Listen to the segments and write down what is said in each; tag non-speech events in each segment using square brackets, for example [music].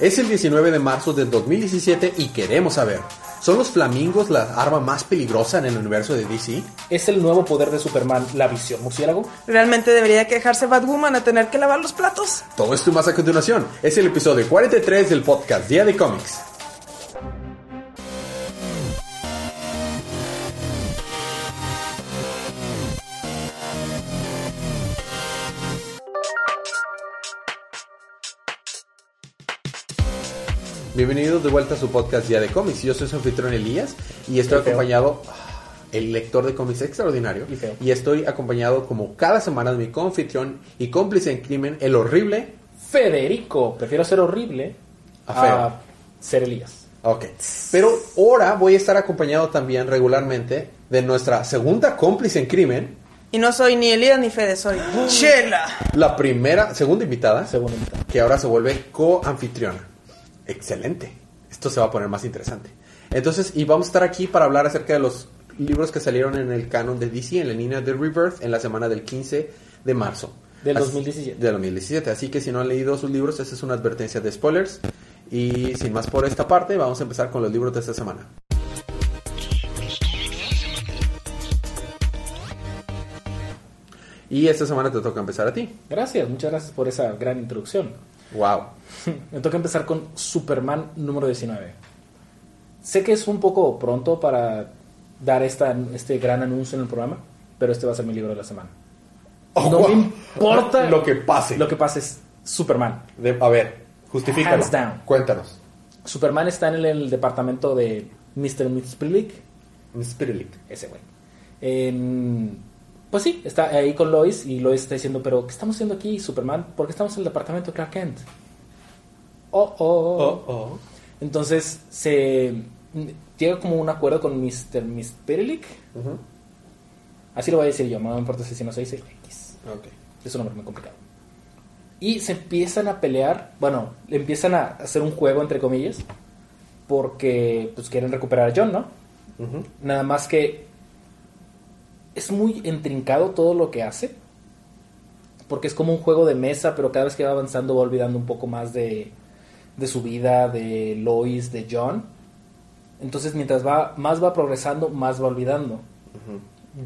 Es el 19 de marzo del 2017 y queremos saber, ¿son los flamingos la arma más peligrosa en el universo de DC? ¿Es el nuevo poder de Superman la visión murciélago? ¿Realmente debería quejarse Batwoman a tener que lavar los platos? Todo esto y más a continuación. Es el episodio 43 del podcast Día de Cómics. Bienvenidos de vuelta a su podcast Día de Cómics. Yo soy su anfitrión Elías y estoy Qué acompañado, el lector de cómics extraordinario, Y feo. y estoy acompañado como cada semana de mi confitrión y cómplice en crimen, el horrible. Federico, prefiero ser horrible A feo. a ser Elías. Ok. Pero ahora voy a estar acompañado también regularmente de nuestra segunda cómplice en crimen, Y no soy ni Elías ni Fede, soy [gasps] Chela. la primera, segunda invitada, Según invitado. que ahora se vuelve co-anfitriona. Excelente. Esto se va a poner más interesante. Entonces, y vamos a estar aquí para hablar acerca de los libros que salieron en el canon de DC, en la línea de Rebirth, en la semana del 15 de marzo. Del Así- 2017. Del 2017. Así que si no han leído sus libros, esta es una advertencia de spoilers. Y sin más por esta parte, vamos a empezar con los libros de esta semana. Y esta semana te toca empezar a ti. Gracias, muchas gracias por esa gran introducción. Wow. [laughs] Me toca empezar con Superman número 19. Sé que es un poco pronto para dar esta, este gran anuncio en el programa, pero este va a ser mi libro de la semana. no me importa lo que pase. Lo que pase es Superman. De- a ver, justifícalo. Hands down. Cuéntanos. Superman está en el, departamento de Mr. Mxyzptlk, Spirilic. ese güey. En- pues sí, está ahí con Lois y Lois está diciendo, pero ¿qué estamos haciendo aquí, Superman? Porque estamos en el departamento de Clark Kent. Oh, oh, oh. Oh, oh. Entonces se llega como un acuerdo con Mr. Mxyzptlk. Ujú. Así lo voy a decir yo, no me importa si no se dice X. Ok. Es un nombre muy complicado. Y se empiezan a pelear, bueno, empiezan a hacer un juego entre comillas, porque pues quieren recuperar a John, ¿no? Nada más que es muy intrincado todo lo que hace. Porque es como un juego de mesa, pero cada vez que va avanzando va olvidando un poco más de, de su vida, de Lois, de John. Entonces mientras va, más va progresando, más va olvidando.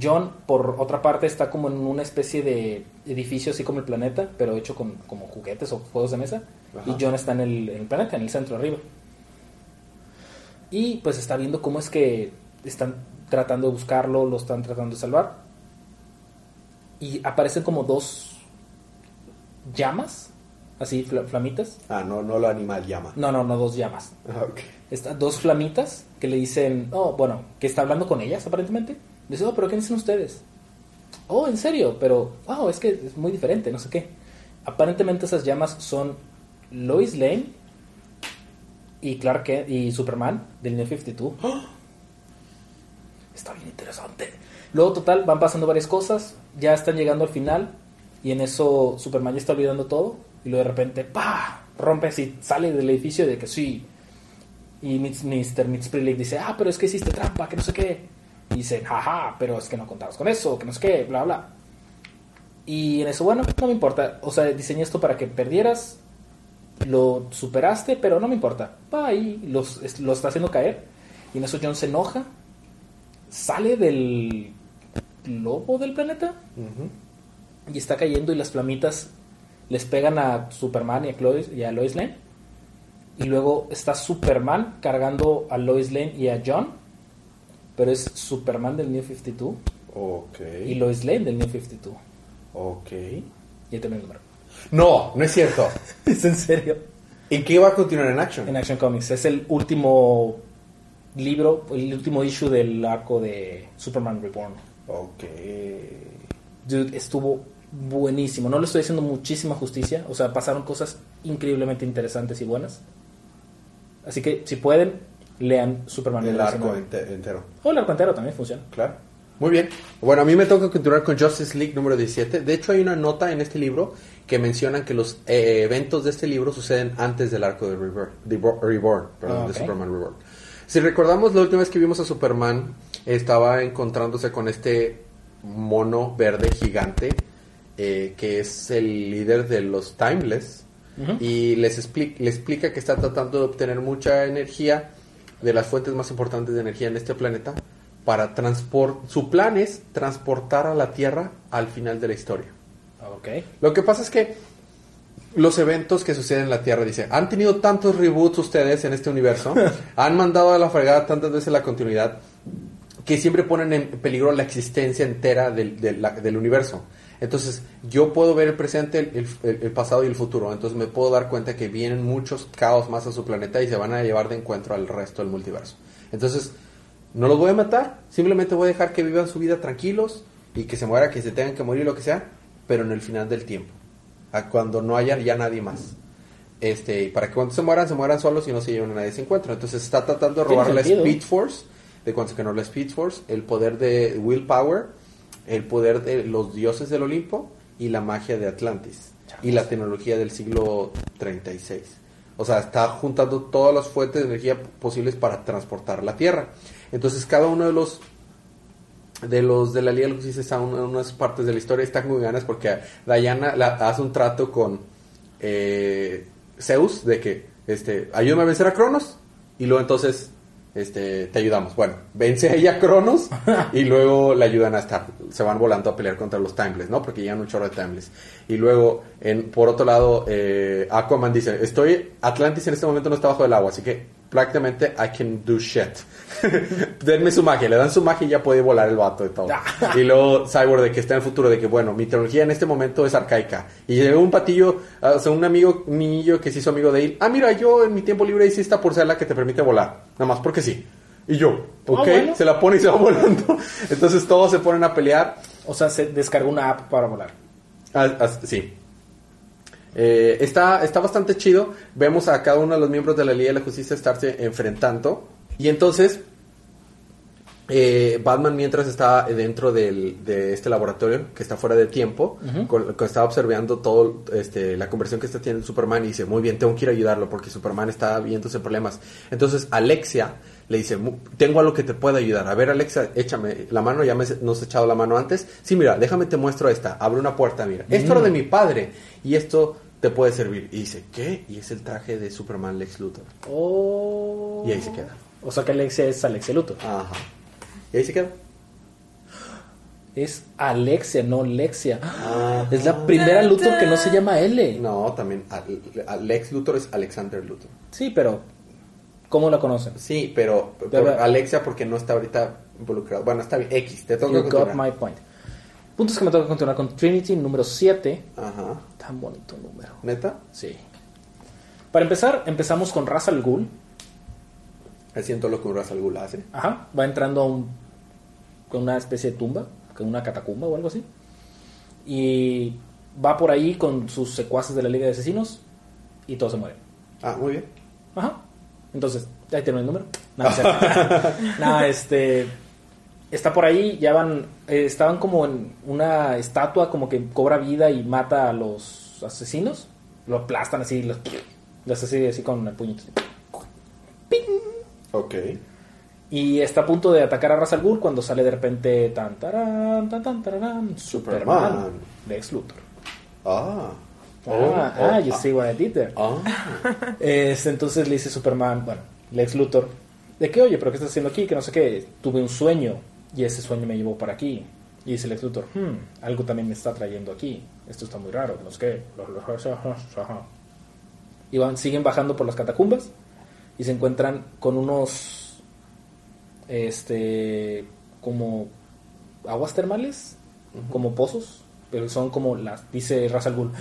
John, por otra parte, está como en una especie de edificio así como el planeta, pero hecho con como juguetes o juegos de mesa. Ajá. Y John está en el, en el planeta, en el centro arriba. Y pues está viendo cómo es que están tratando de buscarlo, lo están tratando de salvar. Y aparecen como dos llamas, así fla- flamitas. Ah, no, no lo animal llama. No, no, no, dos llamas. [laughs] Ah, ok. Estas dos flamitas que le dicen, oh, bueno, que está hablando con ellas aparentemente. Dice, oh, pero ¿qué dicen ustedes? Oh, en serio, pero, wow, es que es muy diferente, no sé qué. Aparentemente esas llamas son Lois Lane y Clark Kent y Superman del New 52. Está bien interesante. Luego, total, van pasando varias cosas, ya están llegando al final y en eso Superman ya está olvidando todo y luego de repente, ¡pa! Rompe así, sale del edificio de que sí, y Mr. Mxyzptlk dice, ah, pero es que hiciste trampa, que no sé qué. Y dicen, jaja, pero es que no contabas con eso, que no sé qué, bla, bla. Y en eso, bueno, no me importa. O sea, diseñé esto para que perdieras, lo superaste, pero no me importa. Va es- lo está haciendo caer. Y en eso John se enoja, sale del lobo del planeta y está cayendo y las flamitas les pegan a Superman y a, Lois, y a Lois Lane. Y luego está Superman cargando a Lois Lane y a John. Pero es Superman del New 52 Ok. y Lois Lane del New 52. Ok. Y ahí termina el número. No, no es cierto. [laughs] ¿Es en serio? ¿Y qué va a continuar en Action? En Action Comics. Es el último libro, el último issue del arco de Superman Reborn. Ok. Dude, estuvo buenísimo. No le estoy haciendo muchísima justicia. O sea, pasaron cosas increíblemente interesantes y buenas. Así que, si pueden, lean Superman. El arco 19. ente- entero. O el arco entero también funciona. Claro. Muy bien. Bueno, a mí me toca continuar con Justice League número 17. De hecho, hay una nota en este libro que mencionan que los eh, eventos de este libro suceden antes del arco de Reborn, de Reborn, perdón, de. Superman Reborn. Si recordamos, la última vez que vimos a Superman, estaba encontrándose con este mono verde gigante, eh, que es el líder de los Timeless, y les expli- le explica que está tratando de obtener mucha energía de las fuentes más importantes de energía en este planeta para transport su plan es transportar a la Tierra al final de la historia. Ok. Lo que pasa es que los eventos que suceden en la Tierra, dice, han tenido tantos reboots ustedes en este universo, [laughs] han mandado a la fregada tantas veces la continuidad, que siempre ponen en peligro la existencia entera del, del- universo. Entonces, yo puedo ver el presente, el, el- el pasado y el futuro. Entonces, me puedo dar cuenta que vienen muchos caos más a su planeta y se van a llevar de encuentro al resto del multiverso. Entonces, no los voy a matar, simplemente voy a dejar que vivan su vida tranquilos y que se muera, que se tengan que morir, lo que sea, pero en el final del tiempo, a cuando no haya ya nadie más. Este, y para que cuando se mueran, se mueran solos y no se lleven a nadie a ese encuentro. Entonces está tratando de robar la sentido. Speed Force, de cuando se ganó la Speed Force, el poder de Willpower, el poder de los dioses del Olimpo y la magia de Atlantis. Y la tecnología del siglo 36. O sea, está juntando todas las fuentes de energía posibles para transportar la Tierra. Entonces cada uno de los de los de la Liga de la Justicia está en unas partes de la historia están muy ganas porque Diana la- hace un trato con eh, Zeus de que este ayúdame a vencer a Cronos y luego entonces este te ayudamos bueno vence a ella a Cronos [laughs] y luego le ayudan a estar se van volando a pelear contra los Timeless no porque llegan un chorro de Timeless. Y luego en por otro lado eh, Aquaman dice estoy Atlantis en este momento no está bajo el agua así que prácticamente I can do shit [laughs] denme su magia, le dan su magia y ya puede volar el vato y todo. [laughs] y luego Cyborg de que está en el futuro, de que bueno, mi tecnología en este momento es arcaica. Y llegó un patillo, ah, o sea, un amigo, un niño que se hizo amigo de él. Ah, mira, yo en mi tiempo libre hice esta porcela que te permite volar. Nada más porque sí. Y yo, ok, bueno. se la pone y se va [laughs] volando. Entonces todos se ponen a pelear. O sea, se descargó una app para volar. Ah, ah, sí. Eh, está, está bastante chido. Vemos a cada uno de los miembros de la Liga de la Justicia estarse enfrentando. Y entonces, eh, Batman mientras está dentro del- de este laboratorio, que está fuera de tiempo, con- con- está observando todo este, la conversión que está teniendo Superman y dice, muy bien, tengo que ir a ayudarlo porque Superman está viéndose problemas. Entonces Alexia le dice, "Mu- tengo algo que te pueda ayudar. A ver, Alexa, échame la mano, ya me nos has echado la mano antes. Sí, mira, déjame te muestro esta. Abre una puerta, mira. Esto era de mi padre y esto te puede servir. Y dice, ¿qué? Y es el traje de Superman Lex Luthor. Oh. Y ahí se queda. O sea que Alexia es Alexia Luthor. Ajá. Y ahí se queda. Es Alexia, no Lexia. Ah. Es la primera Luthor que no se llama L. No, también Al- Al- Lex Luthor es Alexander Luthor. Sí, pero ¿cómo la conocen? Sí, pero, por Alexia porque no está ahorita involucrado. Bueno, está bien. X, te toca You got my point. Puntos que me toca continuar con Trinity número 7. Ajá. Tan bonito número. ¿Neta? Sí. Para empezar, empezamos con Ra's al Ghul. Siento lo que un Ra's al Ghul hace. Ajá. Va entrando a un, con una especie de tumba, con una catacumba o algo así. Y va por ahí con sus secuaces de la Liga de Asesinos y todos se mueren. Ah, muy bien. Ajá. Entonces, ahí tengo el número. Es cierto. [laughs] No, este. Está por ahí, ya van. eh, estaban como en una estatua, como que cobra vida y mata a los asesinos. Lo aplastan así, los, los así, así con el puñito. Ok. Y está a punto de atacar a Ra's al Ghul cuando sale de repente tan tarán, tan tan tararán, Superman, Superman. de Ex Luthor. Ah. Ah, Oh, ah, oh, you see what I did there. Ah. [laughs] Entonces le dice Superman, bueno, Lex Luthor, de que, oye, pero ¿qué estás haciendo aquí? Que no sé qué, tuve un sueño y ese sueño me llevó para aquí. Y dice Lex Luthor, hmm, algo también me está trayendo aquí. Esto está muy raro, no sé qué. Y van, siguen bajando por las catacumbas y se encuentran con unos, este, como aguas termales, como pozos, pero son como las, dice Ra's al Ghul,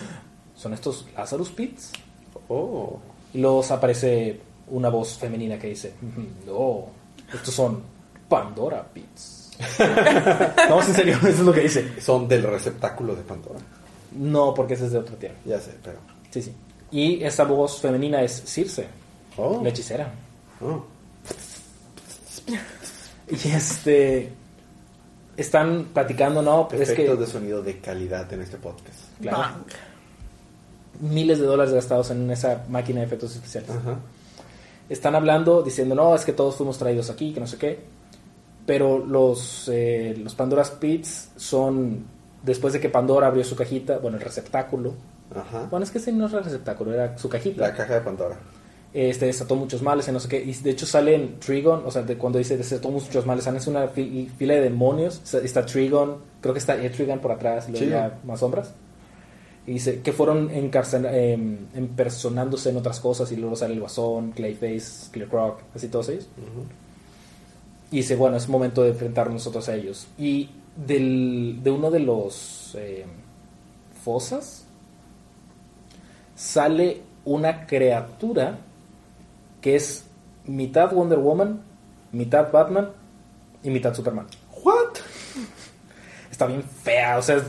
son estos Lazarus Pits. Oh. Y luego aparece una voz femenina que dice, no, estos son Pandora Pits. [laughs] no, en serio, eso es lo que dice. Son del receptáculo de Pandora. No, porque ese es de otra tierra. Ya sé, pero. Sí, sí. Y esa voz femenina es Circe, Oh. la hechicera. Oh. [laughs] Y este... Están platicando, ¿no? Pero es Efectos que de sonido de calidad en este podcast. claro, Bang. miles de dólares gastados en esa máquina de efectos especiales. Ajá. están hablando diciendo, no, es que todos fuimos traídos aquí, que no sé qué. Pero los, eh, los Pandora's Pits son, después de que Pandora abrió su cajita, bueno, el receptáculo, Ajá. Bueno, es que ese no era el receptáculo, era su cajita. La caja de Pandora. Este desató muchos males, y no sé qué. Y de hecho sale en Trigon, o sea, de cuando dice desató muchos males, sale una fi- fila de demonios. Está- Trigon, creo que está Etrigan por atrás, y luego Sí. ya más sombras. Y dice que fueron encarcel- em, empersonándose en otras cosas, y luego sale el Guasón, Clayface, Clear Croc, así todos ellos. Y dice, bueno, es momento de enfrentarnos nosotros a ellos. Y del, de uno de los eh, fosas sale una criatura que es mitad Wonder Woman, mitad Batman y mitad Superman. ¿What? Está bien fea, o sea, es,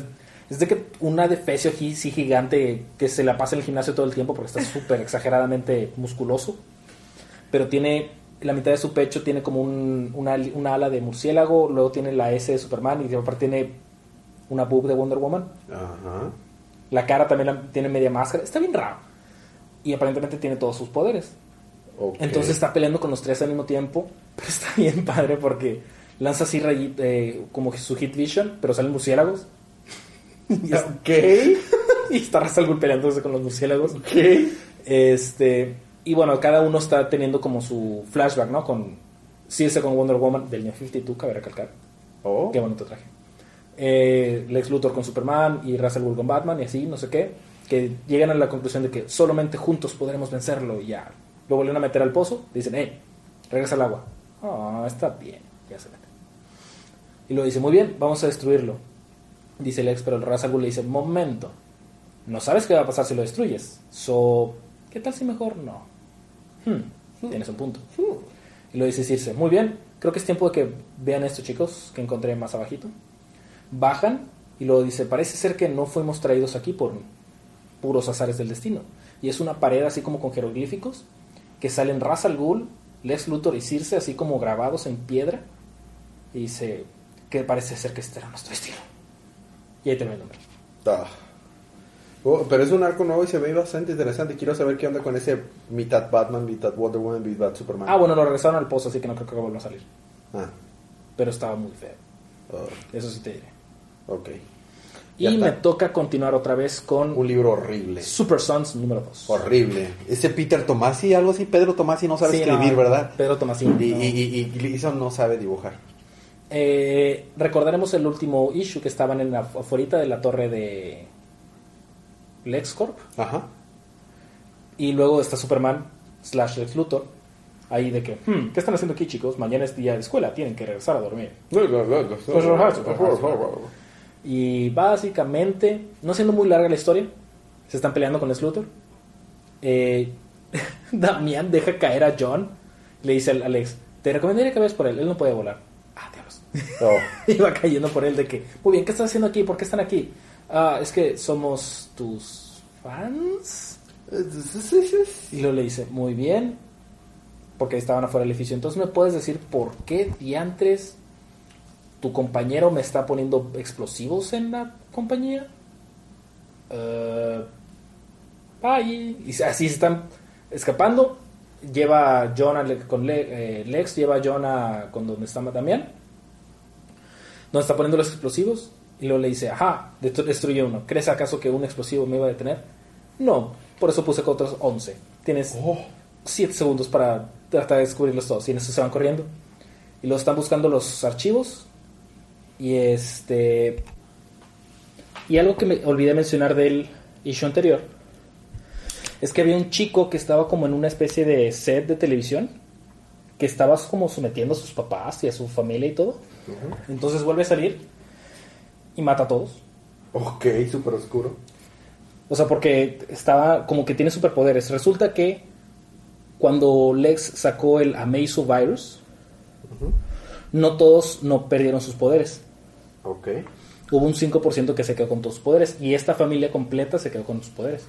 es de que una defecio aquí sí gigante que se la pasa en el gimnasio todo el tiempo porque está súper [laughs] exageradamente musculoso. Pero tiene la mitad de su pecho tiene como un, una, una ala de murciélago, luego tiene la S de Superman y aparte tiene una boob de Wonder Woman. Ajá. La cara también la- tiene media máscara. Está bien raro. Y aparentemente tiene todos sus poderes. Ok. Entonces está peleando con los tres al mismo tiempo. [laughs] Pero está bien padre porque lanza así eh, como su hit vision, pero salen murciélagos. [laughs] y, Ok. [laughs] y está Ra's al Ghul peleándose con los murciélagos. Ok. Este, y bueno, cada uno está teniendo como su flashback, ¿no? Con Circe con Wonder Woman del New 52, cabe recalcar. Oh. Qué bonito traje. Eh, Lex Luthor con Superman y al Ghul con Batman y así, no sé qué. Que llegan a la conclusión de que solamente juntos podremos vencerlo y ya. Lo vuelven a meter al pozo. Dicen, hey, regresa al agua. Ah, está bien. Ya se mete. Y lo dice, muy bien, vamos a destruirlo. Dice Lex, pero el Ra's le dice, momento. No sabes qué va a pasar si lo destruyes. So, ¿qué tal si mejor no? Hmm, tienes un punto. Y lo dice Circe, muy bien, creo que es tiempo de que vean esto chicos, que encontré más abajito. Bajan y luego dice, parece ser que no fuimos traídos aquí por puros azares del destino. Y es una pared así como con jeroglíficos que salen Ra's al Ghul, Lex Luthor y Circe así como grabados en piedra. Y dice que parece ser que este era nuestro destino. Y ahí termina el nombre. Ah. Oh, pero es un arco nuevo y se ve bastante interesante. Quiero saber qué onda con ese mitad Batman, mitad Wonder Woman, mitad Superman. Ah, bueno, lo regresaron al pozo, así que no creo que vuelva a salir. Ah, Pero estaba muy feo. oh, Eso sí te diré. ok. Y me toca continuar otra vez con Un libro horrible. Super Sons número 2. Horrible. Ese Peter Tomasi, algo así, Pedro Tomasi no sabe escribir, ¿verdad? Pedro Tomasín. Y, no. y, y, y Gleason no sabe dibujar. Eh, recordaremos el último issue que estaban en la afuera de la torre de LexCorp. Ajá. Y luego está Superman slash Lex Luthor. Ahí de que, hmm, ¿qué están haciendo aquí chicos? Mañana es día de escuela, tienen que regresar a dormir. Y básicamente, no siendo muy larga la historia, se están peleando con Lex Luthor. Eh, [laughs] Damián deja caer a John. Le dice al Alex, te recomendaría que vayas por él, él no puede volar. Ah, diablos. Oh. [laughs] Y va cayendo por él de que, muy bien, ¿qué estás haciendo aquí? ¿Por qué están aquí? Ah, es que somos tus fans. Y luego le dice, muy bien, porque estaban afuera del edificio. Entonces, ¿me puedes decir por qué diantres tu compañero me está poniendo explosivos en la compañía? Bye. Y así se están escapando. Lleva a John a con Le- eh, Lex, lleva a John a con donde está Damián. Donde está poniendo los explosivos. Y luego le dice, ajá, destru- destruye uno. ¿Crees acaso que un explosivo me iba a detener? No, por eso puse otros 11. Tienes Oh. 7 segundos para tratar de descubrirlos todos. Y en eso se van corriendo. Y luego están buscando los archivos. Y este. Y algo que me olvidé mencionar del issue anterior. Es que había un chico que estaba como en una especie de set de televisión. Que estaba como sometiendo a sus papás y a su familia y todo. Entonces vuelve a salir. Y mata a todos. Ok, súper oscuro. O sea, porque estaba como que tiene superpoderes. Resulta que cuando Lex sacó el Amazo Virus, no todos no perdieron sus poderes. Ok. Hubo un 5% que se quedó con todos sus poderes. Y esta familia completa se quedó con sus poderes.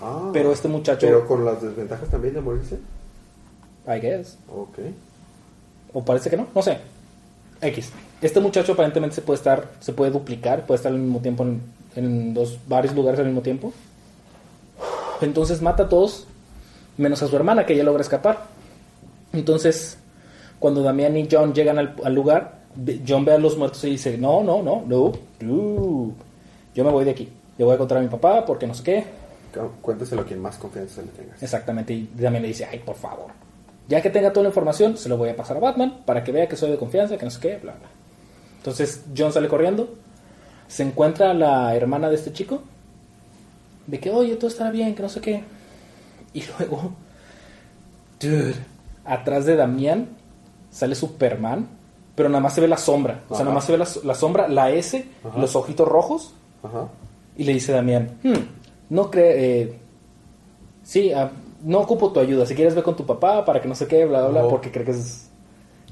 Ah. Pero este muchacho, Pero con las desventajas también de morirse. I guess. Ok. O parece que no, no sé. X. Este muchacho aparentemente se puede estar, se puede duplicar, puede estar al mismo tiempo en, en dos, varios lugares al mismo tiempo. Entonces mata a todos, menos a su hermana que ella logra escapar. Entonces, cuando Damián y John llegan al, al lugar, John ve a los muertos y dice, no, no, no, no, no, yo me voy de aquí. le voy a contar a mi papá porque no sé qué. Cu- Cuéntaselo a quien más confianza le tengas. Exactamente, y también le dice, ay, por favor. Ya que tenga toda la información, se lo voy a pasar a Batman para que vea que soy de confianza, que no sé qué, bla, bla. Entonces John sale corriendo, se encuentra a la hermana de este chico, de que, oye, todo estará bien, que no sé qué. Y luego, dude, atrás de Damián sale Superman, pero nada más se ve la sombra. O sea, Ajá. nada más se ve la, la sombra, la S, Ajá. los ojitos rojos. Ajá. Y le dice Damián, "Hmm, no cree, eh, sí, ah, no ocupo tu ayuda. Si quieres ve con tu papá para que no sé qué, bla, bla, bla, porque cree que es,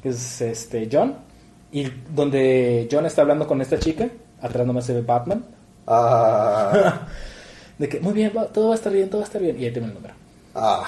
que es este John. Y donde John está hablando con esta chica, atrás nomás se ve Batman. Ah, [laughs] De que, muy bien, todo va a estar bien, todo va a estar bien. Y ahí tiene el número. ah.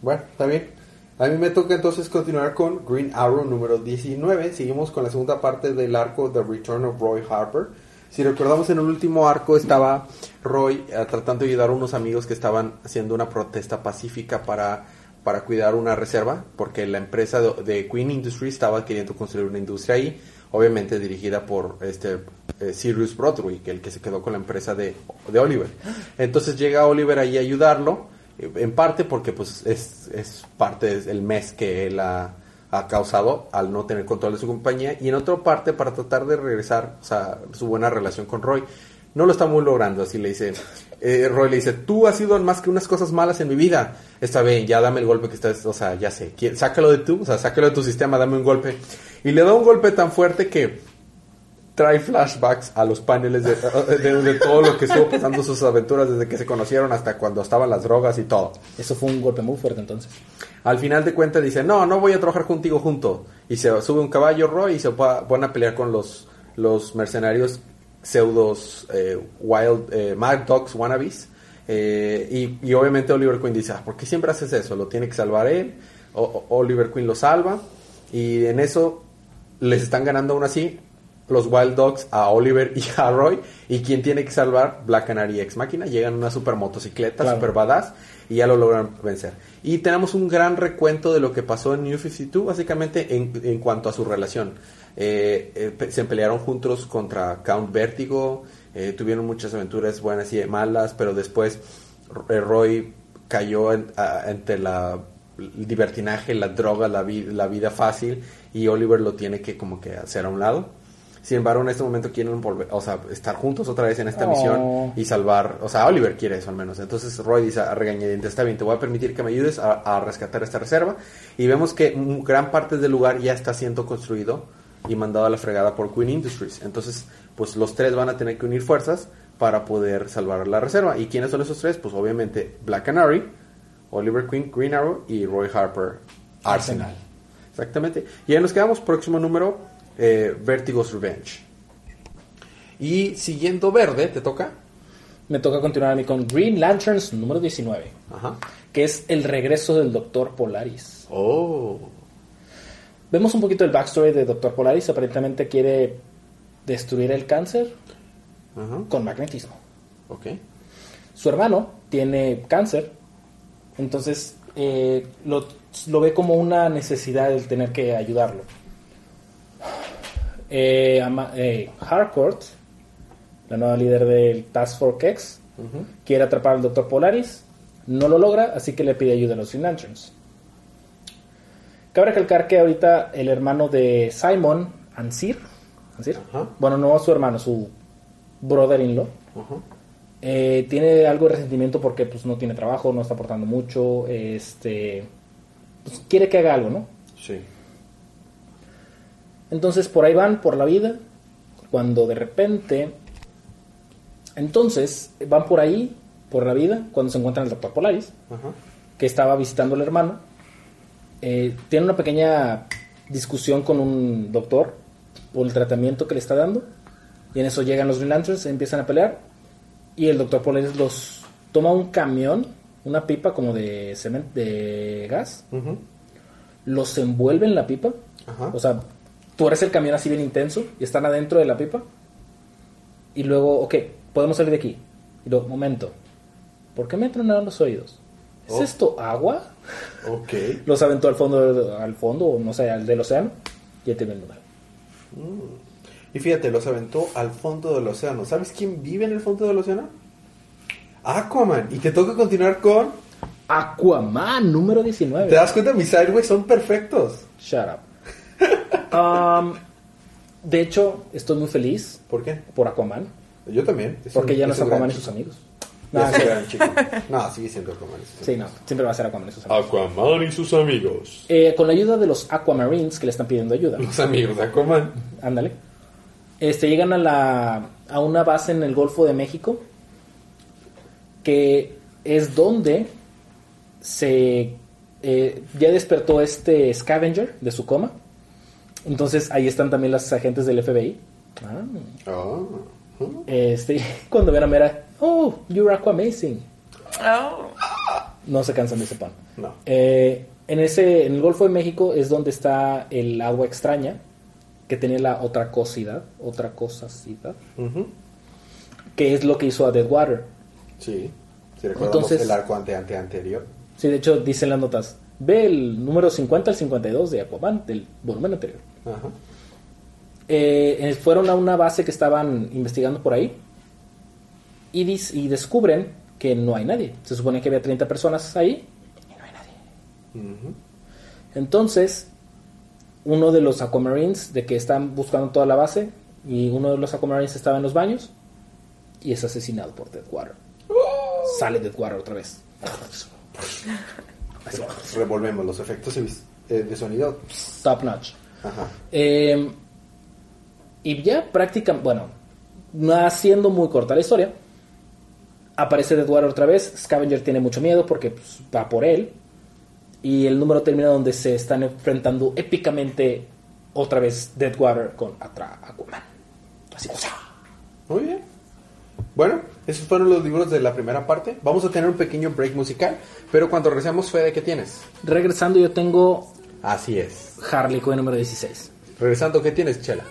Bueno, está bien. A mí me toca entonces continuar con Green Arrow número 19. Seguimos con la segunda parte del arco The Return of Roy Harper. Si recordamos en el último arco estaba Roy eh, tratando de ayudar a unos amigos que estaban haciendo una protesta pacífica para, para cuidar una reserva, porque la empresa de, Queen Industries estaba queriendo construir una industria ahí, obviamente dirigida por este eh, Sirius Broadway, que el que se quedó con la empresa de, de Oliver. Entonces llega Oliver ahí a ayudarlo, eh, en parte porque pues es, es parte del mes que él ha, ha causado al no tener control de su compañía y en otra parte para tratar de regresar su buena relación con Roy. No lo está muy logrando, así le dice. eh, Roy le dice, tú has sido más que unas cosas malas en mi vida. Está bien, ya dame el golpe que estás, o sea, ya sé, sácalo de tú, o sea, sácalo de tu sistema, dame un golpe. Y le da un golpe tan fuerte que trae flashbacks a los paneles de, [laughs] de- de todo lo que estuvo pasando sus aventuras desde que se conocieron hasta cuando estaban las drogas y todo. Eso fue un golpe muy fuerte entonces. Al final de cuentas dice, no, no voy a trabajar contigo junto. Y se sube un caballo Roy y se va- van a pelear con los, los mercenarios pseudos eh, wild, eh, mad dogs wannabes. Eh, y, y obviamente Oliver Queen dice, ah, ¿por qué siempre haces eso? Lo tiene que salvar él. O- o- Oliver Queen lo salva. Y en eso les están ganando aún así los Wild Dogs a Oliver y a Roy. Y quien tiene que salvar, Black Canary y Ex Máquina. Llegan una super motocicleta, Claro. super badass. Y ya lo logran vencer. Y tenemos un gran recuento de lo que pasó en New 52, básicamente en, en cuanto a su relación. Eh, eh, se pelearon juntos contra Count Vertigo. eh, tuvieron muchas aventuras buenas y malas. Pero después eh, Roy cayó en- a- entre la el libertinaje, la droga, la, vi- la vida fácil y Oliver lo tiene que como que hacer a un lado. Sin embargo, en este momento quieren volver, o sea, estar juntos otra vez en esta Oh. misión y salvar, o sea, Oliver quiere eso al menos. Entonces Roy dice a regañadientes, está bien, te voy a permitir que me ayudes a, a rescatar esta reserva. Y vemos que gran parte del lugar ya está siendo construido y mandado a la fregada por Queen Industries. Entonces, pues los tres van a tener que unir fuerzas para poder salvar la reserva. ¿Y quiénes son esos tres? Pues obviamente Black Canary, Oliver Queen, Green Arrow y Roy Harper, Arsenal. Exactamente. Y ahí nos quedamos, próximo número, eh, Vertigo's Revenge. Y siguiendo verde, ¿te toca? Me toca continuar a mí con Green Lanterns número 19, Ajá. que es el regreso del Doctor Polaris. Oh. Vemos un poquito el backstory de Doctor Polaris. Aparentemente quiere destruir el cáncer con magnetismo. Ok. Su hermano tiene cáncer, entonces eh, lo, lo ve como una necesidad el tener que ayudarlo. Eh, ama- eh, Harcourt, la nueva líder del Task Force X, quiere atrapar al Dr. Polaris, no lo logra, así que le pide ayuda a los Green Lanterns. Cabe recalcar que ahorita el hermano de Simon, Ansir, Ansir, Ajá. bueno, no su hermano, su brother-in-law, eh, tiene algo de resentimiento porque pues no tiene trabajo, no está aportando mucho, este, pues, quiere que haga algo, ¿no? Sí. Entonces por ahí van por la vida, cuando de repente, entonces van por ahí por la vida cuando se encuentran el doctor Polaris, Ajá. que estaba visitando al hermano, eh, tiene una pequeña discusión con un doctor por el tratamiento que le está dando, y en eso llegan los Green Lanterns, empiezan a pelear, y el doctor Polaris los toma un camión, una pipa como de cemento, de gas, Ujú. los envuelve en la pipa, o sea, tú eres el camión así bien intenso y están adentro de la pipa. Y luego, ok, podemos salir de aquí. Y luego, momento, ¿por qué me tronaron los oídos? ¿Es Oh. esto agua? Ok. [laughs] Los aventó al fondo, al fondo, o no sé, al del océano. Y ya tiene el número. Y fíjate, los aventó al fondo del océano. ¿Sabes quién vive en el fondo del océano? Aquaman. Y te toca continuar con... Aquaman número ¿Te 19. das cuenta? Mis sideways son perfectos. Shut up. [laughs] Um, de hecho, estoy muy feliz ¿Por qué? por Aquaman. Yo también. Es Porque un- ya no es Aquaman y sus amigos. No. No, sigue siendo Aquaman. y sus Sí, no, siempre va a ser Aquaman y sus amigos. Aquaman y sus amigos. Eh, con la ayuda de los Aquamarines que le están pidiendo ayuda, Los amigos de Aquaman. ándale, este, llegan a, la, a una base en el Golfo de México que es donde se eh, ya despertó este scavenger de su coma. Entonces ahí están también las agentes del FBI. Ah. Oh. ¿Mm? Este, [laughs] cuando ven a Mera, oh, you're Aquamazing. Oh. No se cansan de ese pan. No. Eh, en, ese, en el Golfo de México es donde está el agua extraña, que tiene la otra cosidad, otra cosacidad, Ujú. que es lo que hizo a Deadwater. Sí. Si recordamos Entonces- el arco ante, ante anterior. Sí, de hecho dicen las notas, ve el número 50 al 52 de Aquaman, del volumen anterior. Ajá. Eh, eh, fueron a una base que estaban investigando por ahí y, dis- y descubren que no hay nadie. Se supone que había 30 personas ahí y no hay nadie. Entonces, uno de los Aquamarines, de que están buscando toda la base, y uno de los Aquamarines estaba en los baños y es asesinado por Deadwater. Sale Deadwater otra vez. Así, Revolvemos los efectos de, eh, de sonido. top notch. Ajá. Eh, y ya prácticamente, bueno, no haciendo muy corta la historia, aparece Deadwater otra vez. Scavenger tiene mucho miedo porque pues, va por él. Y el número termina donde se están enfrentando épicamente otra vez Deadwater con Atra Aquaman. Así, sea, Muy bien. Bueno, esos fueron los libros de la primera parte. Vamos a tener un pequeño break musical. Pero cuando regresemos, Fede, ¿qué tienes? regresando, yo tengo Así es. Harley Quinn número 16. Regresando, ¿qué tienes, Chela?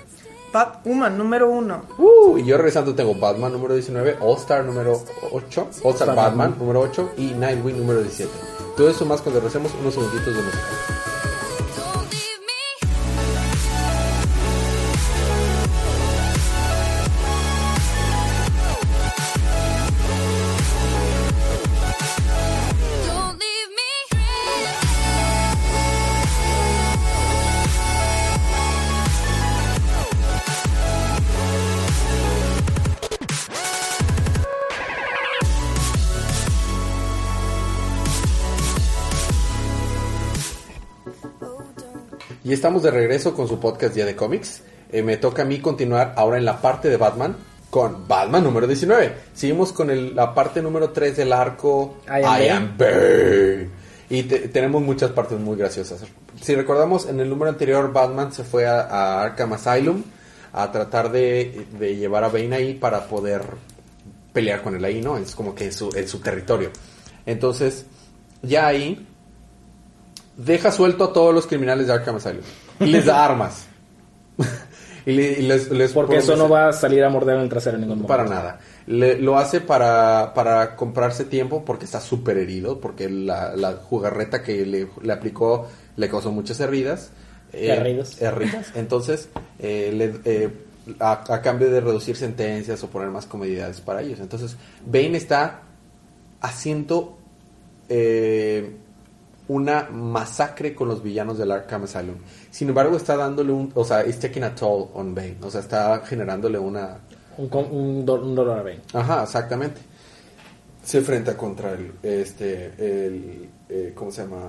Batwoman número uno. Uh, y yo regresando tengo Batman número 19, All Star número 8, All Star Batman. Batman número 8 y Nightwing número 17. Todo eso más cuando regresemos unos segunditos de música. Y estamos de regreso con su podcast Día de Cómics. Eh, me toca a mí continuar ahora en la parte de Batman con Batman número 19. Seguimos con el- la parte número 3 del arco I am Bane. Bane. Y te- tenemos muchas partes muy graciosas. Si recordamos, en el número anterior Batman se fue a, a Arkham Asylum a tratar de, de llevar a Bane ahí para poder pelear con él ahí, ¿no? Es como que en su, en su territorio. Entonces, ya ahí deja suelto a todos los criminales de Arkham Asylum y les da [laughs] armas. [laughs] y, le- y les, les Porque eso no va a salir a morder en el trasero en ningún momento. para nada. Le- lo hace para, para comprarse tiempo porque está súper herido, porque la, la jugarreta que le, le aplicó le causó muchas heridas. Eh, heridas. [laughs] Entonces, eh, le- eh, a, a cambio de reducir sentencias o poner más comodidades para ellos. Entonces, Bane está haciendo eh, una masacre con los villanos del Arkham Asylum. Sin embargo, está dándole un... O sea, it's taking a toll on Bane. O sea, está generándole una... Un, dolor a Bane. Ajá, exactamente. Se enfrenta contra el, este, el, eh, ¿cómo se llama?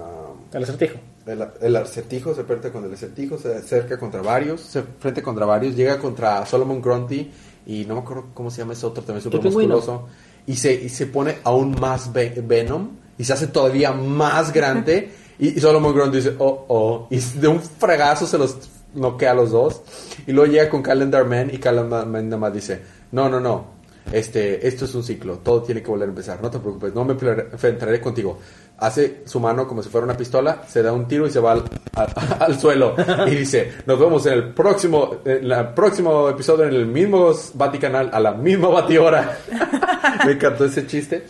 El acertijo. El, el acertijo, se enfrenta con el acertijo, se acerca contra varios, se enfrenta contra varios, llega contra Solomon Grundy y no me acuerdo cómo se llama ese otro, también súper musculoso. Y se, y se pone aún más Ve- Venom y se hace todavía más grande y, y Solomon Grundy dice, oh, oh, y de un fregazo se los noquea a los dos. Y luego llega con Calendar Man y Calendar Man nada más dice, no, no, no, este, esto es un ciclo, todo tiene que volver a empezar, no te preocupes, no me enfrentaré contigo. Hace su mano como si fuera una pistola, se da un tiro y se va al, [laughs] al suelo. Y dice, nos vemos en el próximo, en el próximo episodio en el mismo Vaticanal, a la misma batihora. [laughs] me encantó ese chiste.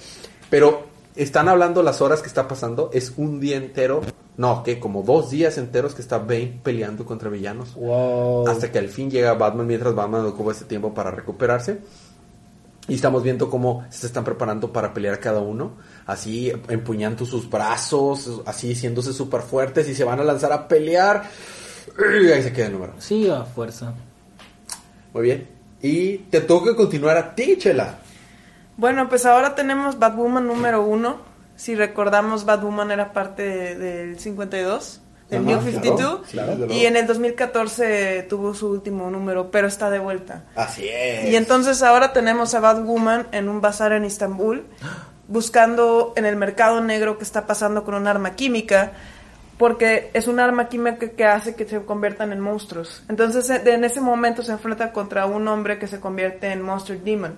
Pero están hablando las horas que está pasando, es un día entero, no, que como dos días enteros que está Bane peleando contra villanos. Wow. Hasta que al fin llega Batman mientras Batman ocupa este tiempo para recuperarse. Y estamos viendo cómo se están preparando para pelear cada uno. Así empuñando sus brazos, así haciéndose súper fuertes y se van a lanzar a pelear. Y ahí se queda el número. Sí, a fuerza. Muy bien. Y te toca continuar a ti, Chela. Bueno, pues ahora tenemos Batwoman número uno. Si recordamos, Batwoman era parte de- del 52, del Ajá, New claro, 52. claro. Y en el 2014 tuvo su último número, pero está de vuelta. Así es. Y entonces ahora tenemos a Batwoman en un bazar en Istambul, buscando en el mercado negro qué está pasando con un arma química, porque es un arma química que hace que se conviertan en monstruos. Entonces en ese momento se enfrenta contra un hombre que se convierte en Monster Demon.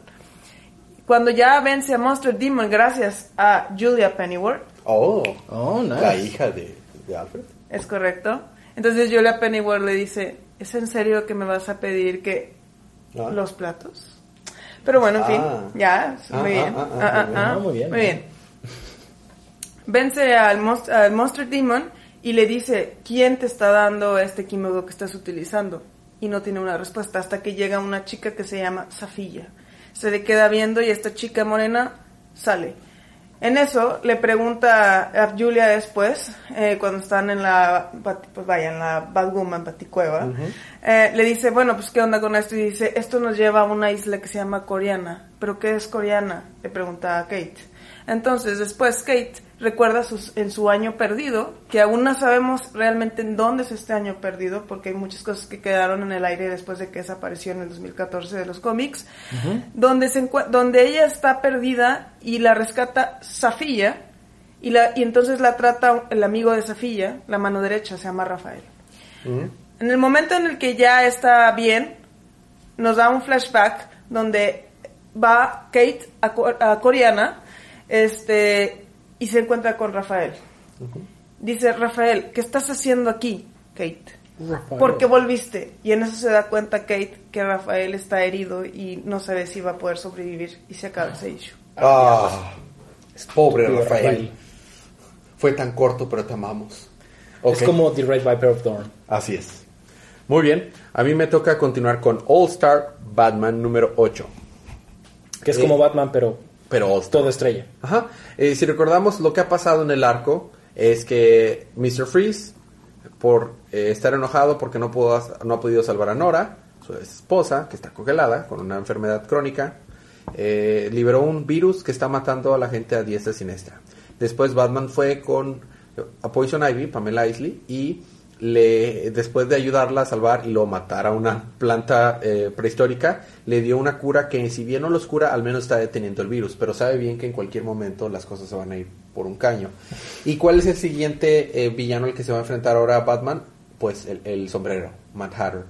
Cuando ya vence a Monster Demon gracias a Julia Pennyworth, Oh, Oh, nice. la hija de, de Alfred. es correcto. Entonces Julia Pennyworth le dice, ¿es en serio que me vas a pedir que Ah. los platos? Pero bueno, en fin, Ah. ya, muy ah, bien. ah, ah, Ah, ah, muy ah, bien. Muy bien. Muy bien. Vence al Monster Demon y le dice, ¿quién te está dando este químico que estás utilizando? Y no tiene una respuesta hasta que llega una chica que se llama Safilla. Se le queda viendo y esta chica morena sale. En eso le pregunta a Julia después, eh, cuando están en la, pues vaya, en la Batwoman Baticueva, eh, le dice, bueno, pues qué onda con esto, y dice, esto nos lleva a una isla que se llama Coreana. ¿Pero qué es Coreana? Le pregunta a Kate. Entonces, después Kate recuerda sus, en su año perdido, que aún no sabemos realmente en dónde es este año perdido, porque hay muchas cosas que quedaron en el aire después de que desapareció en el 2014 de los cómics, donde, se donde ella está perdida y la rescata Safilla, y, la, y entonces la trata el amigo de Safilla, la mano derecha, se llama Rafael. En el momento en el que ya está bien, nos da un flashback donde va Kate a, a Coreana este, y se encuentra con Rafael. Dice, Rafael, ¿qué estás haciendo aquí, Kate? ¿Por qué volviste? Y en eso se da cuenta Kate que Rafael está herido y no sabe si va a poder sobrevivir y se acaba ese issue. Ah, pobre Estúpido Rafael. Rafael. Fue tan corto, pero te amamos. Es como The Red Viper of Dawn. Así es. Muy bien. A mí me toca continuar con All Star Batman número 8. Que es Eh, como Batman, pero Pero todo estrella. Ajá. Eh, si recordamos lo que ha pasado en el arco es que Mr. Freeze, por eh, estar enojado porque no, pudo, no ha podido salvar a Nora, su esposa, que está congelada con una enfermedad crónica, eh, liberó un virus que está matando a la gente a diestra siniestra. Después Batman fue con a Poison Ivy, Pamela Isley, y le, después de ayudarla a salvar y lo matar a una planta eh, prehistórica, le dio una cura que si bien no los cura, al menos está deteniendo el virus, pero sabe bien que en cualquier momento las cosas se van a ir por un caño. ¿Y cuál es el siguiente eh, villano al que se va a enfrentar ahora a Batman? Pues el, sombrero, Mad Hatter.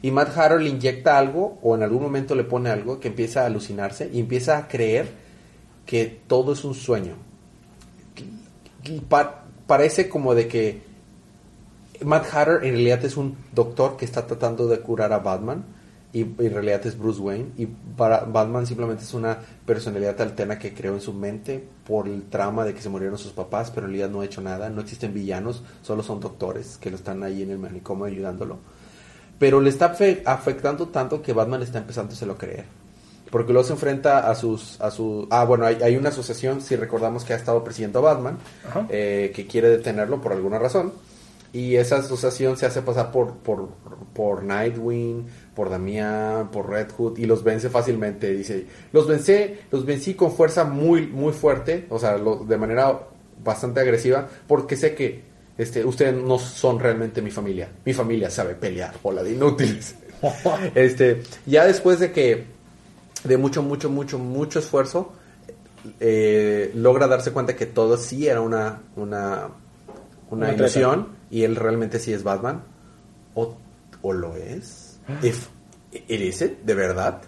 Y Mad Hatter le inyecta algo o en algún momento le pone algo que empieza a alucinarse y empieza a creer que todo es un sueño. Parece como de que Matt Hatter en realidad es un doctor que está tratando de curar a Batman y en realidad es Bruce Wayne y para Batman simplemente es una personalidad alterna que creó en su mente por el trauma de que se murieron sus papás pero en realidad no ha hecho nada, no existen villanos, solo son doctores que lo están ahí en el manicomio ayudándolo pero le está afe- afectando tanto que Batman está empezándoselo a creer. Porque luego se enfrenta a sus... A su, ah, bueno, hay, hay una asociación, si recordamos que ha estado persiguiendo a Batman, eh, que quiere detenerlo por alguna razón. Y esa asociación se hace pasar por, por, por Nightwing, por Damián, por Red Hood, y los vence fácilmente. Dice, los vencé, los vencí con fuerza muy, muy fuerte, o sea, lo- de manera bastante agresiva, porque sé que este, ustedes no son realmente mi familia. Mi familia sabe pelear, bola de inútiles. [laughs] este, ya después de que, de mucho, mucho, mucho, mucho esfuerzo, eh, logra darse cuenta que todo sí era una, una, una Una ilusión y él realmente sí es Batman. O, o lo es. If it is it, de verdad.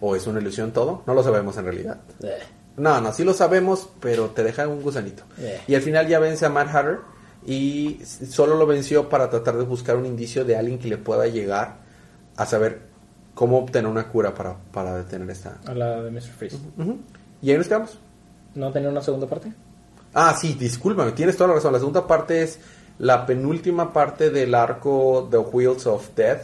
O es una ilusión todo. No lo sabemos en realidad. Eh. No, no, sí lo sabemos, pero te deja un gusanito. Eh. Y al final ya vence a Mad Hatter y solo lo venció para tratar de buscar un indicio de alguien que le pueda llegar a saber cómo obtener una cura para, para detener esta. A la de Mr. Freeze. Ujú. Y ahí nos quedamos. ¿No tenía una segunda parte? Ah, sí, discúlpame, tienes toda la razón. La segunda parte es la penúltima parte del arco The Wheels of Death,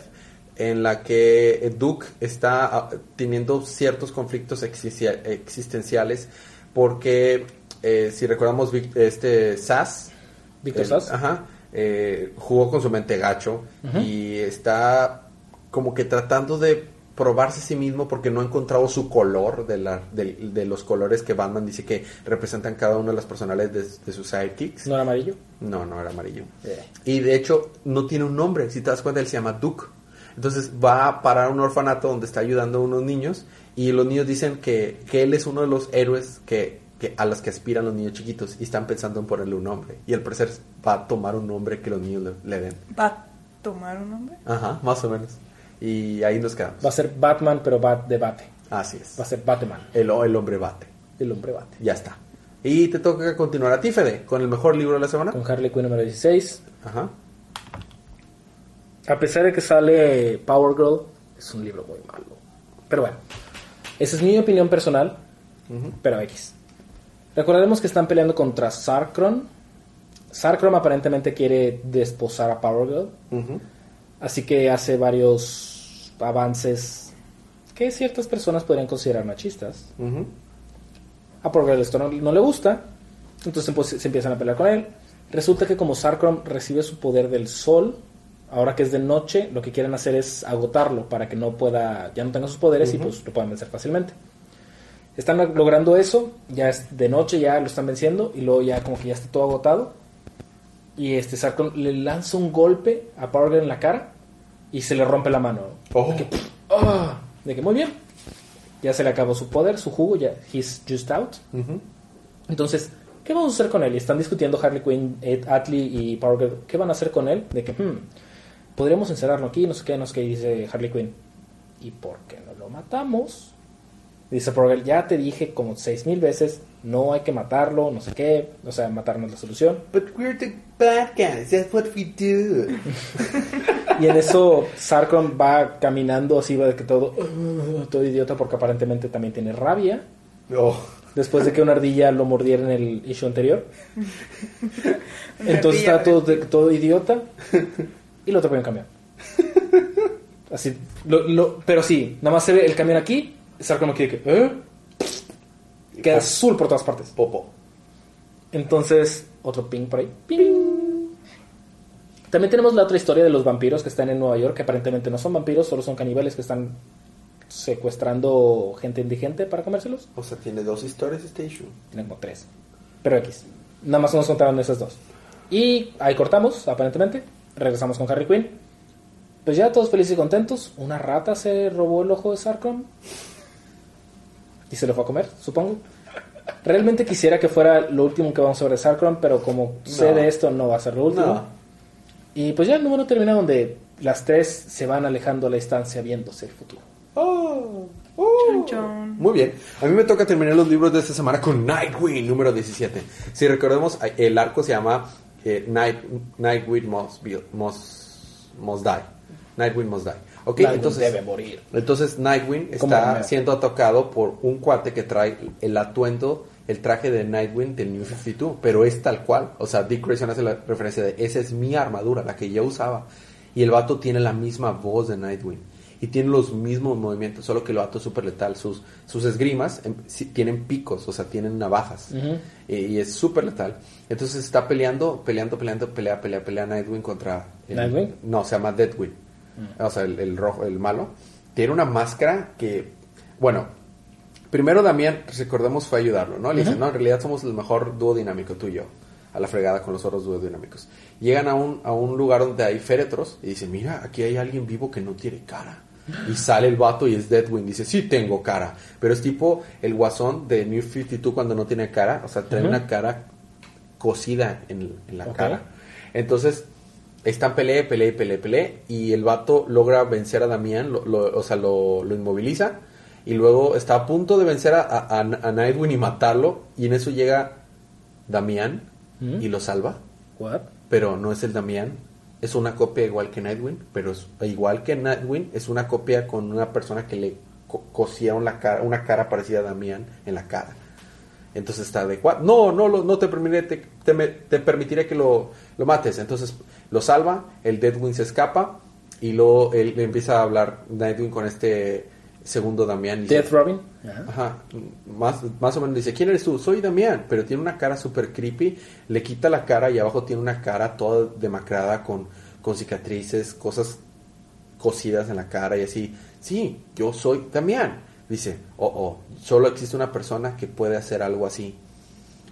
en la que Duke está ah, teniendo ciertos conflictos existencia- existenciales, porque eh, si recordamos este Sass, Víctor Sass. Ajá. eh, jugó con su mente gacho y está como que tratando de probarse a sí mismo porque no ha encontrado su color de, la, de, de los colores que Batman dice que representan cada uno de las personales de, de sus sidekicks. ¿No era amarillo? No, no era amarillo. Eh. Y de hecho no tiene un nombre. Si te das cuenta, él se llama Duke. Entonces va a parar a un orfanato donde está ayudando a unos niños y los niños dicen que, que él es uno de los héroes que, que a los que aspiran los niños chiquitos y están pensando en ponerle un nombre. Y al parecer va a tomar un nombre que los niños le, le den. ¿Va a tomar un nombre? Ajá, más o menos. Y ahí nos quedamos. Va a ser Batman, pero bat de bate. Así es. Va a ser Batman, El, el hombre bate. el hombre bate. Ya está. Y te toca continuar a ti, Fede, con el mejor libro de la semana. Con Harley Quinn número 16. Ajá. A pesar de que sale Power Girl, es un libro muy malo. Pero bueno, esa es mi opinión personal, pero X. Recordaremos que están peleando contra Sarkron. Sarkron aparentemente quiere desposar a Power Girl, así que hace varios avances que ciertas personas podrían considerar machistas. Ujú. A Power Girl esto no, no le gusta, entonces pues, se empiezan a pelear con él. Resulta que como Sarkron recibe su poder del sol, ahora que es de noche, lo que quieren hacer es agotarlo para que no pueda, ya no tenga sus poderes y pues lo puedan vencer fácilmente. Están logrando eso, ya es de noche, ya lo están venciendo y luego ya como que ya está todo agotado. Y este Sarkron le lanza un golpe a Power Girl en la cara y se le rompe la mano. Oh. De que, ¡ah! de que muy bien. Ya se le acabó su poder, su jugo, ya he's just out. Entonces, ¿qué vamos a hacer con él? Y están discutiendo Harley Quinn, Ed Atlee y Power Girl. ¿Qué van a hacer con él? De que, hmm, podríamos encerrarlo aquí, no sé qué, no sé qué, dice Harley Quinn. ¿Y por qué no lo matamos? Dice Power Girl, ya te dije como seis mil veces, no hay que matarlo, no sé qué, o sea, matar no es la solución. But we're the bad guys, that's what we do. Y en eso Sarkon va caminando así, va de que todo, todo idiota, porque aparentemente también tiene rabia. Oh. Después de que una ardilla lo mordiera en el issue anterior. Entonces está todo, de- todo idiota. Y lo atropelló en camión. Así. lo- lo- pero sí, nada más se ve el camión aquí. Sarkon aquí de que. ¿eh? Queda azul por todas partes. Popo. Entonces, otro ping por ahí. Ping. También tenemos la otra historia de los vampiros que están en Nueva York, que aparentemente no son vampiros, solo son caníbales que están secuestrando gente indigente para comérselos. O sea, tiene dos historias este issue. Tienen como tres. Pero X. Nada más nos contaron esas dos. Y ahí cortamos, aparentemente. Regresamos con Harry Quinn. Pues ya todos felices y contentos. Una rata se robó el ojo de Sarkon. Y se lo fue a comer, supongo. Realmente quisiera que fuera lo último que vamos a ver de Sarkon, pero como sé No. de esto, no va a ser lo último. No. Y pues ya el número termina donde las tres se van alejando a la distancia viéndose el futuro. Oh. Chon, chon. Muy bien. A mí me toca terminar los libros de esta semana con Nightwing, número 17. Si recordemos, el arco se llama eh, Night, Nightwing must, be- must, must Die. Nightwing Must Die. Ok, Nightwing entonces, debe morir. entonces Nightwing está siendo atacado por un cuate que trae el atuendo, el traje de Nightwing del New 52, pero es tal cual. O sea, Dick Grayson hace la referencia de esa es mi armadura, la que yo usaba. Y el vato tiene la misma voz de Nightwing. Y tiene los mismos movimientos, solo que el vato es súper letal. Sus, sus esgrimas em, sí, tienen picos, o sea, tienen navajas. Ujú. y, y es súper letal. Entonces está peleando, peleando, peleando, pelea, pelea, pelea Nightwing contra... el- ¿Nightwing? No, se llama Deadwing. O sea, el, el rojo, el malo. Tiene una máscara que... Bueno, primero Damián, recordemos, fue a ayudarlo, ¿no? Le dice, no, en realidad somos el mejor dúo dinámico, tú y yo. A la fregada con los otros dúos dinámicos. Llegan a un, a un lugar donde hay féretros y dicen, mira, aquí hay alguien vivo que no tiene cara. Y sale el vato y es Deadwing. Dice, sí tengo cara. Pero es tipo el guasón de New 52 cuando no tiene cara. O sea, trae una cara cosida en, en la cara. Entonces, están peleé, peleé, peleé, peleé. Y el vato logra vencer a Damián, lo- lo- o sea, lo, lo inmoviliza. Y luego está a punto de vencer a, a, a Nightwing y matarlo. Y en eso llega Damián ¿Mm? y lo salva. What? Pero no es el Damián. Es una copia igual que Nightwing. Pero es, igual que Nightwing, es una copia con una persona que le co- cosieron la cara, una cara parecida a Damián en la cara. Entonces está de "What? No, no, no te permitiré, te, te permitiré que lo, lo mates. Entonces lo salva, el Deadwing se escapa y luego él le empieza a hablar Nightwing con este segundo Damián. dice, Death Robin. Ajá. Ajá, más, más o menos dice, ¿quién eres tú? Soy Damián, pero tiene una cara súper creepy, le quita la cara y abajo tiene una cara toda demacrada con, con cicatrices, cosas cosidas en la cara y así. Sí, yo soy Damián. Dice, oh, oh, solo existe una persona que puede hacer algo así.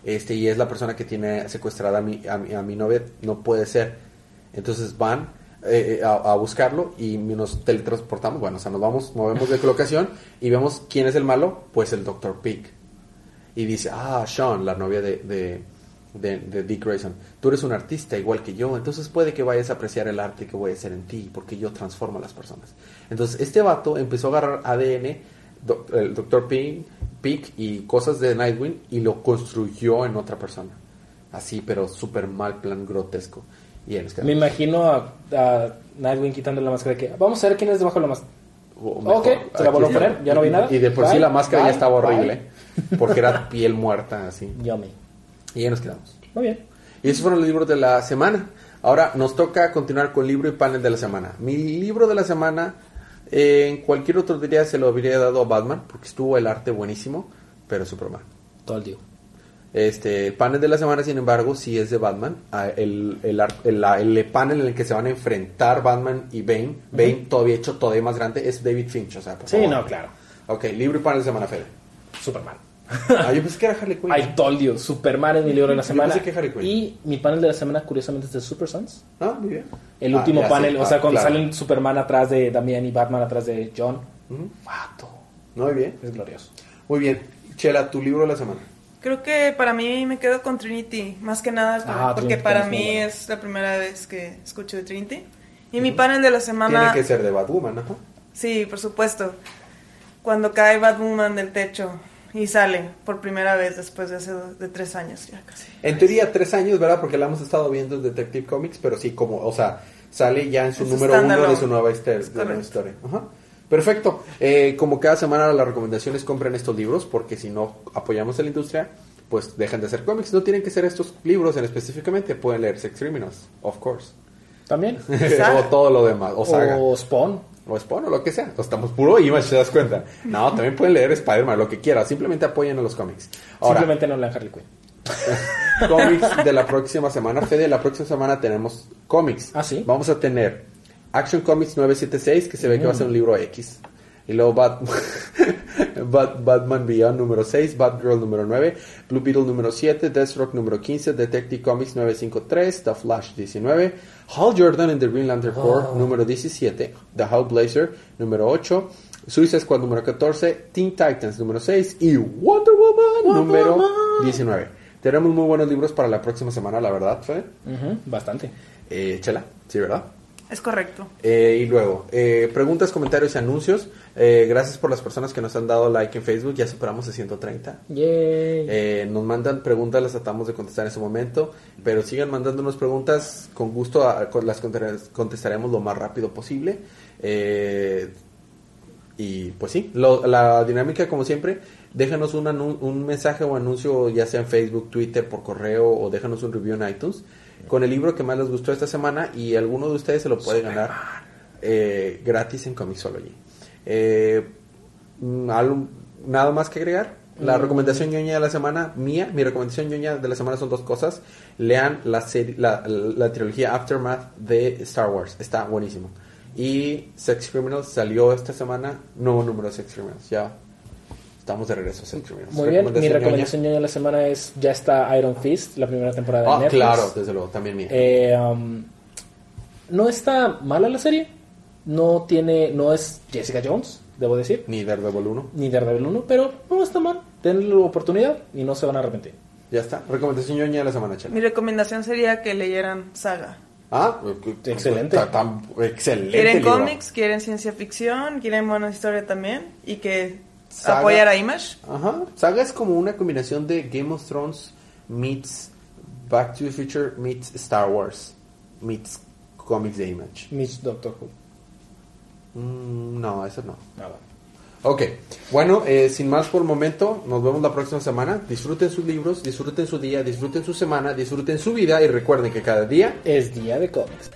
Este, y es la persona que tiene secuestrada a mi, a mi, a mi novia, no puede ser. Entonces van eh, eh, a, buscarlo y nos teletransportamos, bueno, o sea, nos vamos, movemos de colocación y vemos quién es el malo, pues el Dr. Pig. Y dice, ah, Sean, la novia de, de, Dick Grayson, tú eres un artista igual que yo, entonces puede que vayas a apreciar el arte que voy a hacer en ti, porque yo transformo a las personas. Entonces, este vato empezó a agarrar ADN, el Dr. Pig y cosas de Nightwing y lo construyó en otra persona. Así, pero súper mal, plan grotesco. Y él Me imagino a, a Nightwing quitando la máscara que vamos a ver quién es debajo de la máscara. Ok, se la vuelvo a poner, ya no vi nada. Y de por sí la máscara ya estaba bye. horrible, [laughs] porque era piel muerta, así. Yummy. Y ya nos quedamos. Muy bien. Y esos fueron los libros de la semana. Ahora nos toca continuar con libro y panel de la semana. Mi libro de la semana, eh, en cualquier otro día se lo habría dado a Batman, porque estuvo el arte buenísimo, pero Superman. Todo el día. Este, el panel de la semana, sin embargo, sí es de Batman. Ah, El, el, el- el panel en el que se van a enfrentar Batman y Bane, Bane todavía hecho todavía más grande, es David Finch. O sea, por Sí, favor. no, claro. Ok, libro y panel de semana, Fede. Superman. [laughs] Ah, yo pensé que era Harley Quinn. I told you, Superman es mi libro de la Yo semana. pensé que Harley Quinn. Y mi panel de la semana, curiosamente, es de Super Sons. Ah, muy bien. El Ah, último panel, o sea, Ah, cuando claro. salen Superman atrás de Damian y Batman atrás de John. Ujú. Fato. Muy bien. Es glorioso. Muy bien. Chela, tu libro de la semana. Creo que para mí me quedo con Trinity, más que nada, Ah, porque Trinity para mí bueno. es la primera vez que escucho de Trinity. Y mi panel de la semana... Tiene que ser de Batwoman, ajá. Sí, por supuesto. Cuando cae Batwoman del techo y sale por primera vez después de hace de tres años ya casi. En teoría, tres años, ¿verdad? Porque la hemos estado viendo en Detective Comics, pero sí, como, o sea, sale ya en su Es número uno de su nueva, hister- Es de nueva correcto. historia. Ajá. Perfecto. Eh, como cada semana las recomendaciones, compren estos libros, porque si no apoyamos a la industria, pues dejan de ser cómics. No tienen que ser estos libros en específicamente, pueden leer Sex Criminals, of course. También. [laughs] o todo lo demás, o saga. O Spawn. O Spawn o lo que sea. O estamos puro Image, ¿te das cuenta? No, también pueden leer Spider-Man, lo que quieran. Simplemente apoyen a los cómics. Ahora, Simplemente no lean Harley Quinn. [laughs] cómics de la próxima semana. Fede, la próxima semana tenemos cómics. Ah, ¿sí? Vamos a tener Action Comics 976, que se ve que va a ser un libro X. Y luego Bat- [laughs] Bat- Batman Beyond número 6, Batgirl número 9, Blue Beetle número 7, Deathstroke número 15, Detective Comics 953, The Flash 19, Hal Jordan and the Green Lantern Corps Oh. número 17, The Hal Blazer número 8, Suicide Squad número 14, Teen Titans número 6 y Wonder Woman Wonder número Woman. 19. Tenemos muy buenos libros para la próxima semana, la verdad, Fede. Ujú, bastante. Eh, Chela, sí, ¿verdad? Es correcto. Eh, y luego, eh, preguntas, comentarios y anuncios. Eh, gracias por las personas que nos han dado like en Facebook. Ya superamos de 130. Yay. Eh, nos mandan preguntas, las tratamos de contestar en su momento. Pero sigan mandándonos preguntas. Con gusto a- con- las conte- contestaremos lo más rápido posible. Eh, y pues sí, lo- la dinámica como siempre, déjanos un, un mensaje o anuncio ya sea en Facebook, Twitter, por correo o déjanos un review en iTunes con el libro que más les gustó esta semana y alguno de ustedes se lo puede ganar eh, gratis en Comixology. Eh, mm, algo- nada más que agregar. La Mm. recomendación ñoña de la semana mía, mi recomendación ñoña de la semana son dos cosas. Lean la serie, la, la trilogía Aftermath de Star Wars, está buenísimo. Y Sex Criminals salió esta semana, nuevo número de Sex Criminals, ya estamos de regreso a. Muy bien, mi ñoña. recomendación de la semana es ya está Iron Fist, la primera temporada de Ah, Netflix. claro, desde luego, también mía. Eh, um, no está mala la serie. No tiene, no es Jessica Jones, debo decir, Ni Daredevil 1. ni Daredevil 1, pero no está mal. Denle la oportunidad y no se van a arrepentir. Ya está. Recomendación ñoña de la semana, Chela. Mi recomendación sería que leyeran Saga. Ah, Excelente. Tan- excelente. Quieren libro. cómics, quieren ciencia ficción, quieren buena historia también y que Saga. apoyar a Image. Ajá. Saga es como una combinación de Game of Thrones meets Back to the Future meets Star Wars meets Comics de Image. Mitch Doctor Who. Mm, no, eso no. Nada. Ok, bueno, eh, sin más por el momento, nos vemos la próxima semana. Disfruten sus libros, disfruten su día, disfruten su semana, disfruten su vida y recuerden que cada día Es día de cómics.